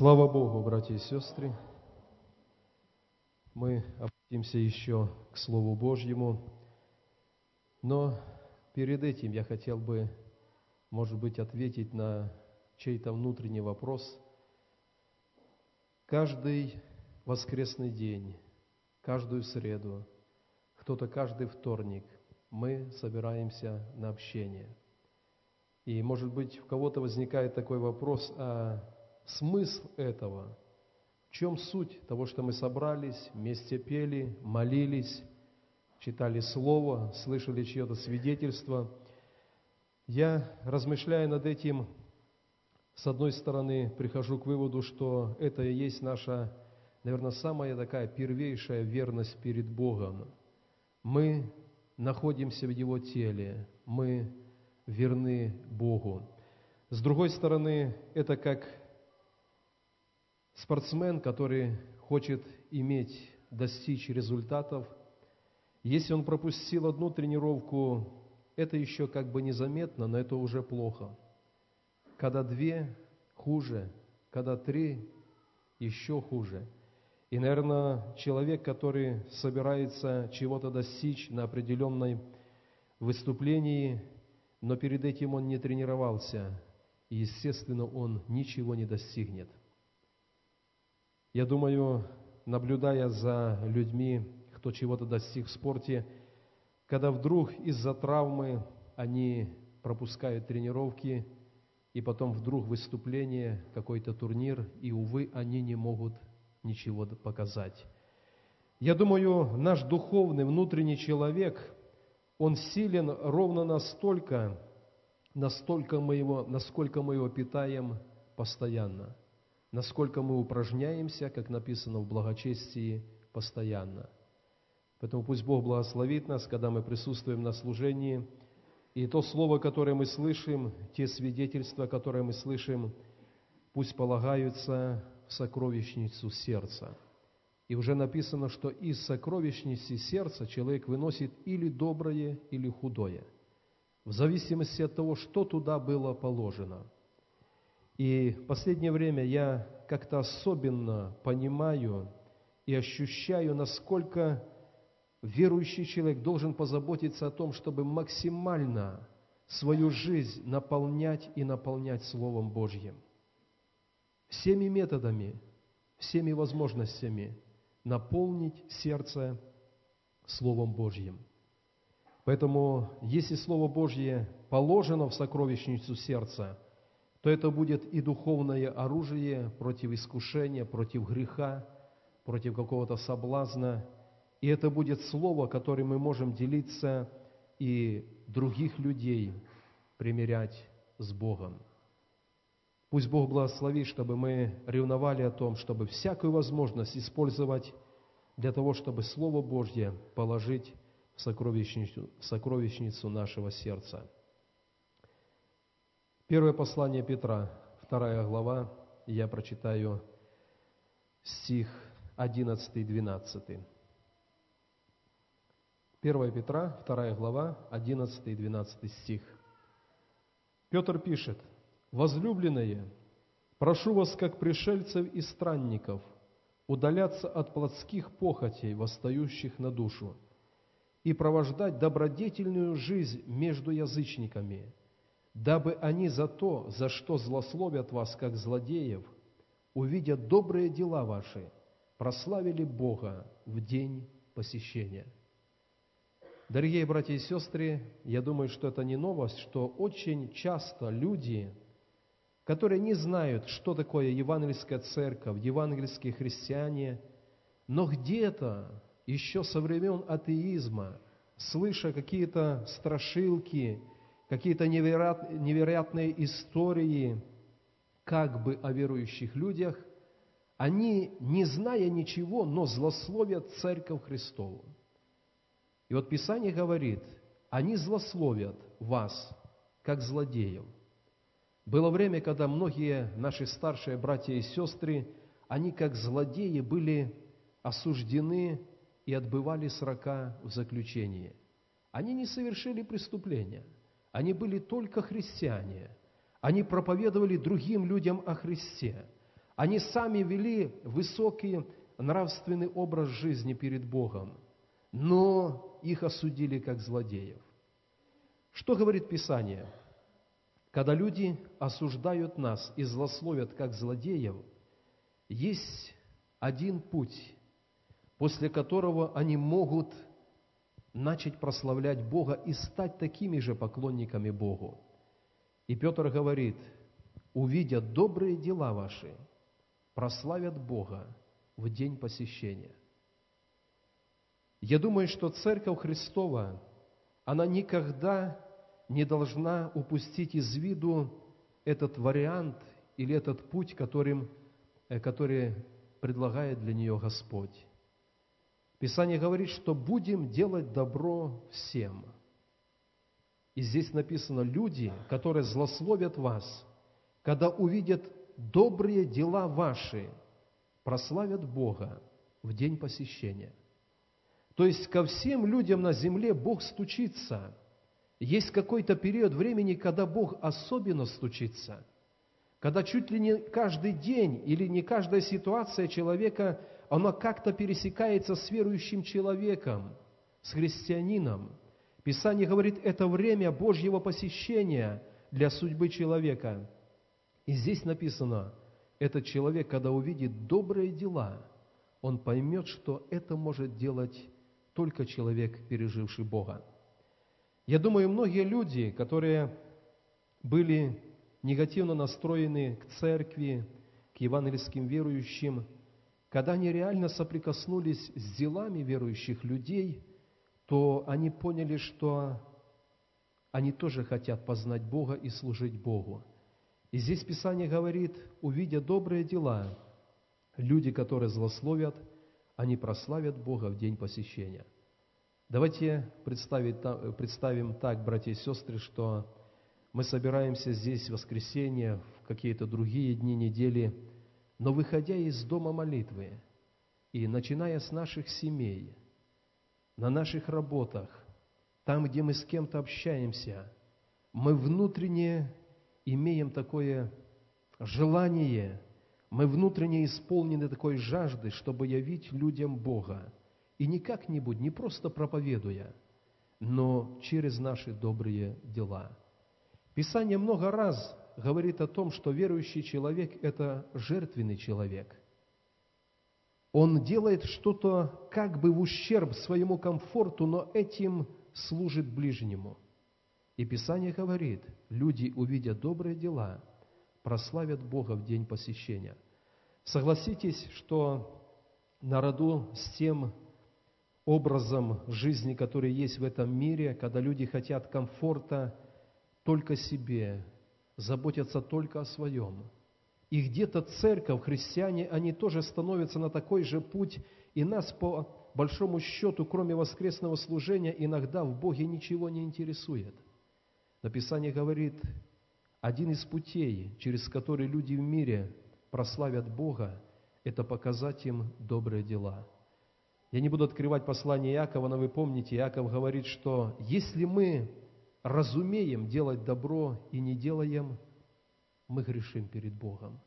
Слава Богу, братья и сестры! Мы обратимся еще к Слову Божьему, но перед этим я хотел бы, может быть, ответить на чей-то внутренний вопрос. Каждый воскресный день, каждую среду, кто-то каждый вторник мы собираемся на общение. И, может быть, у кого-то возникает такой вопрос, а смысл этого? В чем суть того, что мы собрались, вместе пели, молились, читали Слово, слышали чье-то свидетельство? Я, размышляя над этим, с одной стороны, прихожу к выводу, что это и есть наша, наверное, самая такая первейшая верность перед Богом. Мы находимся в Его теле, мы верны Богу. С другой стороны, это как спортсмен, который хочет иметь, достичь результатов. Если он пропустил одну тренировку, это еще как бы незаметно, но это уже плохо. Когда две, хуже. Когда три, еще хуже. И, наверное, человек, который собирается чего-то достичь на определенной выступлении, но перед этим он не тренировался, и, естественно, он ничего не достигнет. Я думаю, наблюдая за людьми, кто чего-то достиг в спорте, когда вдруг из-за травмы они пропускают тренировки, и потом вдруг выступление, какой-то турнир, и, увы, они не могут ничего показать. Я думаю, наш духовный внутренний человек – он силен ровно настолько, настолько мы его, насколько мы его питаем постоянно, насколько мы упражняемся, как написано в благочестии, постоянно. Поэтому пусть Бог благословит нас, когда мы присутствуем на служении, и то слово, которое мы слышим, те свидетельства, которые мы слышим, пусть полагаются в сокровищницу сердца – и уже написано, что из сокровищницы сердца человек выносит или доброе, или худое, в зависимости от того, что туда было положено. И в последнее время я как-то особенно понимаю и ощущаю, насколько верующий человек должен позаботиться о том, чтобы максимально свою жизнь наполнять и наполнять Словом Божьим. Всеми методами, всеми возможностями – наполнить сердце Словом Божьим. Поэтому, если Слово Божье положено в сокровищницу сердца, то это будет и духовное оружие против искушения, против греха, против какого-то соблазна. И это будет Слово, которым мы можем делиться и других людей примирять с Богом. Пусть Бог благословит, чтобы мы ревновали о том, чтобы всякую возможность использовать для того, чтобы Слово Божье положить в сокровищницу, в сокровищницу нашего сердца. Первое послание Петра, вторая глава, я прочитаю стих 11 и 12. 1 Петра, вторая глава, 11 и 12 стих. Петр пишет – Возлюбленные, прошу вас, как пришельцев и странников, удаляться от плотских похотей, восстающих на душу, и провождать добродетельную жизнь между язычниками, дабы они за то, за что злословят вас, как злодеев, увидя добрые дела ваши, прославили Бога в день посещения – Дорогие братья и сестры, я думаю, что это не новость, что очень часто люди которые не знают, что такое евангельская церковь, евангельские христиане, но где-то еще со времен атеизма, слыша какие-то страшилки, какие-то невероятные истории как бы о верующих людях, они, не зная ничего, но злословят Церковь Христову. И вот Писание говорит, они злословят вас, как злодеев – было время, когда многие наши старшие братья и сестры, они как злодеи были осуждены и отбывали срока в заключении. Они не совершили преступления, они были только христиане. Они проповедовали другим людям о Христе. Они сами вели высокий нравственный образ жизни перед Богом, но их осудили как злодеев. Что говорит Писание? Когда люди осуждают нас и злословят как злодеев, есть один путь, после которого они могут начать прославлять Бога и стать такими же поклонниками Богу. И Петр говорит, увидя добрые дела ваши, прославят Бога в день посещения. Я думаю, что Церковь Христова, она никогда не должна упустить из виду этот вариант или этот путь, которым, э, который предлагает для нее Господь. Писание говорит, что будем делать добро всем. И здесь написано, люди, которые злословят вас, когда увидят добрые дела ваши, прославят Бога в день посещения. То есть ко всем людям на земле Бог стучится. Есть какой-то период времени, когда Бог особенно стучится, когда чуть ли не каждый день или не каждая ситуация человека, она как-то пересекается с верующим человеком, с христианином. Писание говорит, это время Божьего посещения для судьбы человека. И здесь написано, этот человек, когда увидит добрые дела, он поймет, что это может делать только человек, переживший Бога. Я думаю, многие люди, которые были негативно настроены к церкви, к евангельским верующим, когда они реально соприкоснулись с делами верующих людей, то они поняли, что они тоже хотят познать Бога и служить Богу. И здесь Писание говорит, увидя добрые дела, люди, которые злословят, они прославят Бога в день посещения. Давайте представим так, братья и сестры, что мы собираемся здесь в воскресенье, в какие-то другие дни недели, но выходя из дома молитвы и начиная с наших семей, на наших работах, там, где мы с кем-то общаемся, мы внутренне имеем такое желание, мы внутренне исполнены такой жажды, чтобы явить людям Бога. И не как-нибудь, не просто проповедуя, но через наши добрые дела. Писание много раз говорит о том, что верующий человек – это жертвенный человек. Он делает что-то как бы в ущерб своему комфорту, но этим служит ближнему – и Писание говорит, люди, увидя добрые дела, прославят Бога в день посещения. Согласитесь, что народу с тем образом жизни, который есть в этом мире, когда люди хотят комфорта только себе, заботятся только о своем. И где-то церковь, христиане, они тоже становятся на такой же путь, и нас по большому счету, кроме воскресного служения, иногда в Боге ничего не интересует – Написание говорит, один из путей, через который люди в мире прославят Бога, это показать им добрые дела. Я не буду открывать послание Иакова, но вы помните, Иаков говорит, что если мы разумеем делать добро и не делаем, мы грешим перед Богом.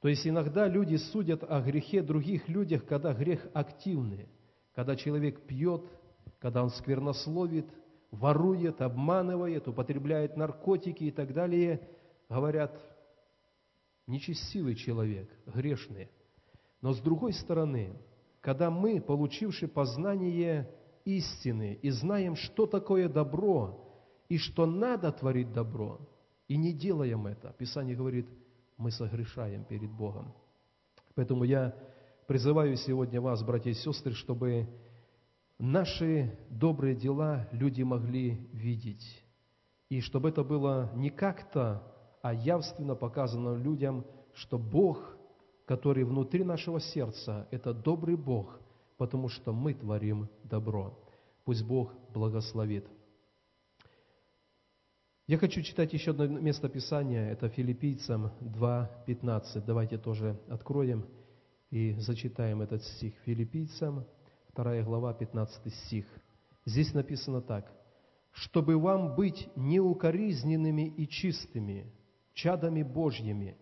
То есть иногда люди судят о грехе других людях, когда грех активный, когда человек пьет, когда он сквернословит – ворует, обманывает, употребляет наркотики и так далее, говорят, нечестивый человек, грешный. Но с другой стороны, когда мы, получивши познание истины и знаем, что такое добро, и что надо творить добро, и не делаем это, Писание говорит, мы согрешаем перед Богом. Поэтому я призываю сегодня вас, братья и сестры, чтобы наши добрые дела люди могли видеть. И чтобы это было не как-то, а явственно показано людям, что Бог, который внутри нашего сердца, это добрый Бог, потому что мы творим добро. Пусть Бог благословит. Я хочу читать еще одно место Писания, это Филиппийцам 2.15. Давайте тоже откроем и зачитаем этот стих. Филиппийцам 2 глава, 15 стих. Здесь написано так. «Чтобы вам быть неукоризненными и чистыми, чадами Божьими,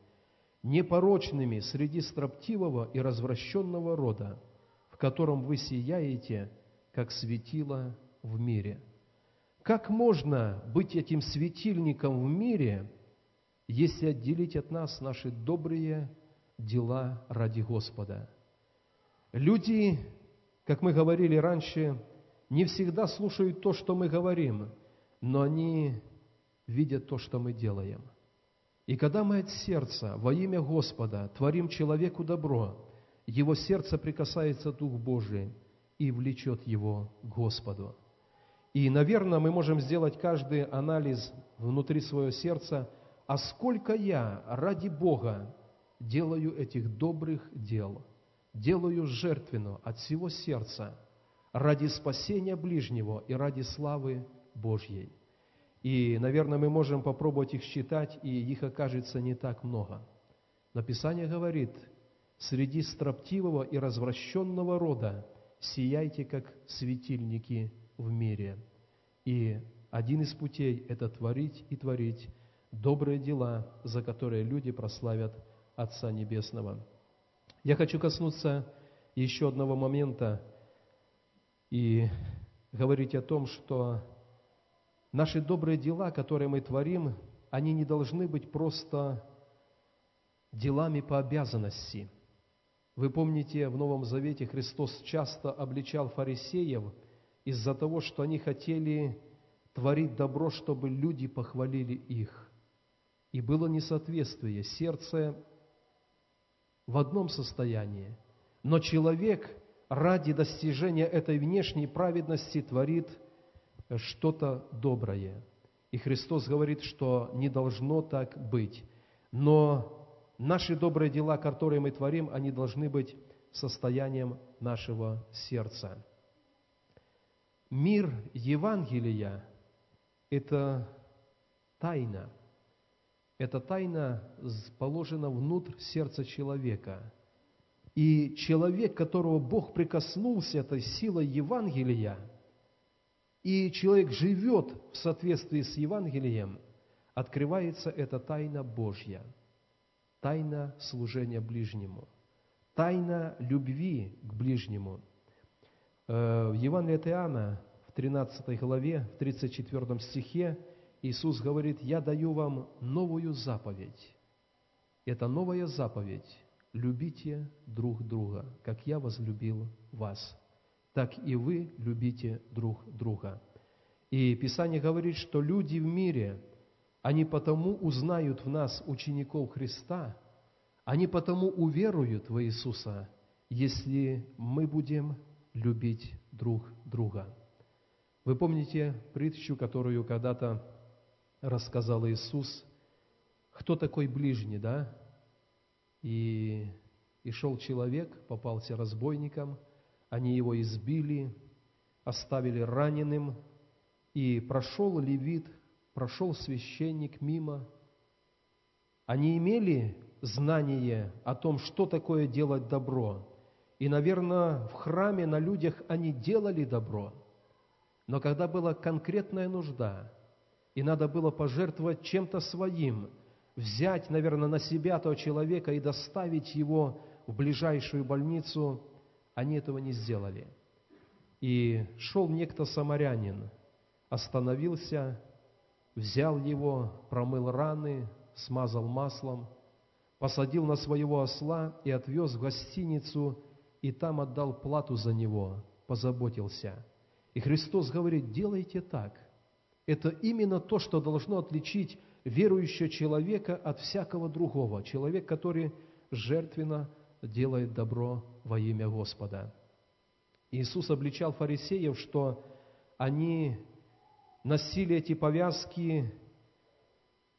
непорочными среди строптивого и развращенного рода, в котором вы сияете, как светило в мире. Как можно быть этим светильником в мире, если отделить от нас наши добрые дела ради Господа? Люди, как мы говорили раньше, не всегда слушают то, что мы говорим, но они видят то, что мы делаем. И когда мы от сердца во имя Господа творим человеку добро, его сердце прикасается Дух Божий и влечет его к Господу. И, наверное, мы можем сделать каждый анализ внутри своего сердца, а сколько я ради Бога делаю этих добрых дел, делаю жертвенно от всего сердца ради спасения ближнего и ради славы Божьей – и, наверное, мы можем попробовать их считать, и их окажется не так много. Но Писание говорит, среди строптивого и развращенного рода сияйте, как светильники в мире. И один из путей – это творить и творить добрые дела, за которые люди прославят Отца Небесного. Я хочу коснуться еще одного момента и говорить о том, что Наши добрые дела, которые мы творим, они не должны быть просто делами по обязанности. Вы помните, в Новом Завете Христос часто обличал фарисеев из-за того, что они хотели творить добро, чтобы люди похвалили их. И было несоответствие, сердце в одном состоянии, но человек ради достижения этой внешней праведности творит – что-то доброе. И Христос говорит, что не должно так быть. Но наши добрые дела, которые мы творим, они должны быть состоянием нашего сердца. Мир Евангелия – это тайна. Эта тайна положена внутрь сердца человека. И человек, которого Бог прикоснулся этой силой Евангелия – и человек живет в соответствии с Евангелием, открывается эта тайна Божья, тайна служения ближнему, тайна любви к ближнему. Э, в Евангелии от Иоанна, в 13 главе, в 34 стихе, Иисус говорит, «Я даю вам новую заповедь». Это новая заповедь – любите друг друга, как я возлюбил вас так и вы любите друг друга. И Писание говорит, что люди в мире, они потому узнают в нас учеников Христа, они потому уверуют в Иисуса, если мы будем любить друг друга. Вы помните притчу, которую когда-то рассказал Иисус, кто такой ближний, да? И, и шел человек, попался разбойником – они его избили, оставили раненым, и прошел левит, прошел священник мимо. Они имели знание о том, что такое делать добро. И, наверное, в храме на людях они делали добро. Но когда была конкретная нужда, и надо было пожертвовать чем-то своим, взять, наверное, на себя того человека и доставить его в ближайшую больницу – они этого не сделали. И шел некто самарянин, остановился, взял его, промыл раны, смазал маслом, посадил на своего осла и отвез в гостиницу, и там отдал плату за него, позаботился. И Христос говорит, делайте так. Это именно то, что должно отличить верующего человека от всякого другого. Человек, который жертвенно делает добро во имя Господа. Иисус обличал фарисеев, что они носили эти повязки,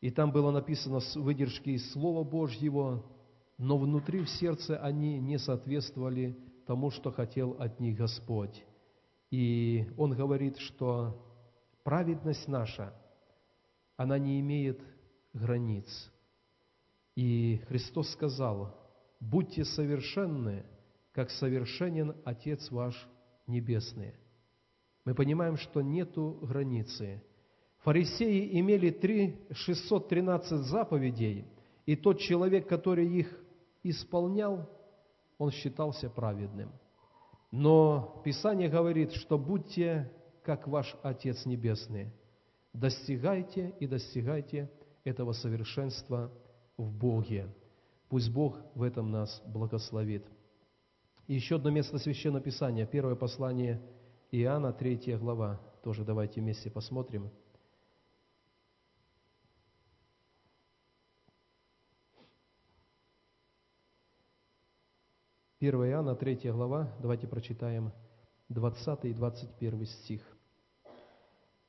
и там было написано выдержки из Слова Божьего, но внутри в сердце они не соответствовали тому, что хотел от них Господь. И Он говорит, что праведность наша, она не имеет границ. И Христос сказал, будьте совершенны, как совершенен Отец ваш Небесный. Мы понимаем, что нету границы. Фарисеи имели три 613 заповедей, И тот человек, который их исполнял, он считался праведным. Но Писание говорит, что будьте как ваш Отец Небесный. Достигайте и достигайте этого совершенства в Боге. Пусть Бог в этом нас благословит. Еще одно место Священного Писания, первое послание Иоанна, третья глава. Тоже давайте вместе посмотрим. Первое Иоанна, третья глава, давайте прочитаем 20 и 21 стих.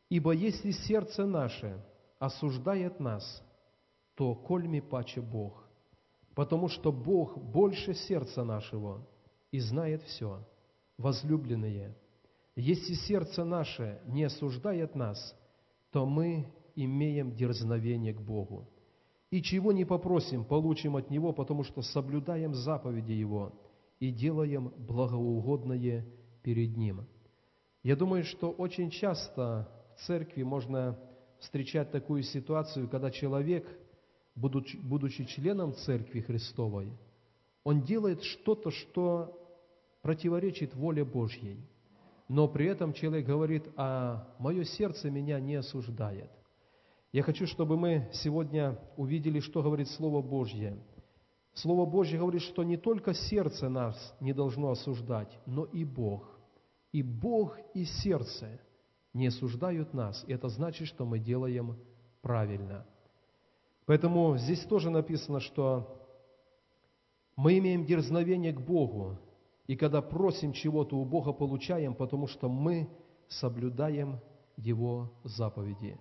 «Ибо если сердце наше осуждает нас, то кольми паче Бог, потому что Бог больше сердца нашего и знает все. Возлюбленные, если сердце наше не осуждает нас, то мы имеем дерзновение к Богу. И чего не попросим, получим от Него, потому что соблюдаем заповеди Его и делаем благоугодное перед Ним. Я думаю, что очень часто в церкви можно встречать такую ситуацию, когда человек, будучи, будучи членом церкви Христовой, он делает что-то, что противоречит воле Божьей. Но при этом человек говорит, а мое сердце меня не осуждает. Я хочу, чтобы мы сегодня увидели, что говорит Слово Божье. Слово Божье говорит, что не только сердце нас не должно осуждать, но и Бог. И Бог, и сердце не осуждают нас. И это значит, что мы делаем правильно. Поэтому здесь тоже написано, что мы имеем дерзновение к Богу, и когда просим чего-то у Бога, получаем, потому что мы соблюдаем Его заповеди.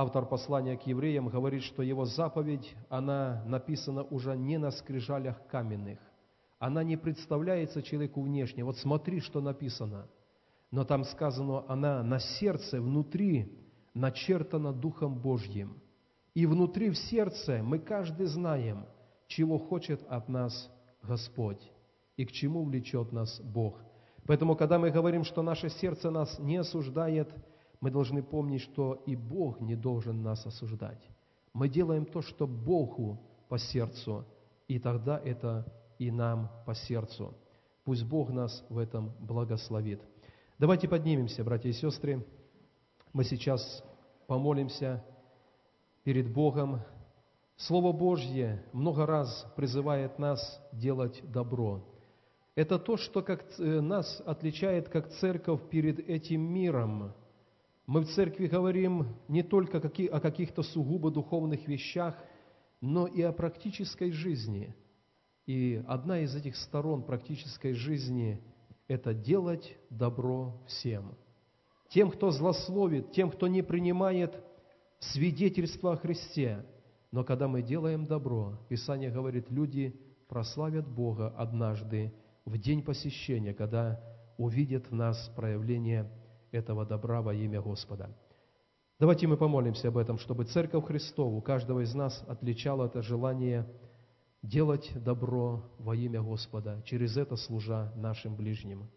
Автор послания к евреям говорит, что его заповедь, она написана уже не на скрижалях каменных. Она не представляется человеку внешне. Вот смотри, что написано. Но там сказано, она на сердце, внутри, начертана Духом Божьим. И внутри в сердце мы каждый знаем, чего хочет от нас Господь и к чему влечет нас Бог. Поэтому, когда мы говорим, что наше сердце нас не осуждает, мы должны помнить, что и Бог не должен нас осуждать. Мы делаем то, что Богу по сердцу, и тогда это и нам по сердцу. Пусть Бог нас в этом благословит. Давайте поднимемся, братья и сестры. Мы сейчас помолимся перед Богом. Слово Божье много раз призывает нас делать добро – это то, что как, э, нас отличает как церковь перед этим миром. Мы в церкви говорим не только о каких-то сугубо духовных вещах, но и о практической жизни. И одна из этих сторон практической жизни – это делать добро всем. Тем, кто злословит, тем, кто не принимает свидетельство о Христе. Но когда мы делаем добро, Писание говорит, люди прославят Бога однажды в день посещения, когда увидят в нас проявление этого добра во имя Господа. Давайте мы помолимся об этом, чтобы Церковь Христову, каждого из нас отличало это желание делать добро во имя Господа, через это служа нашим ближним.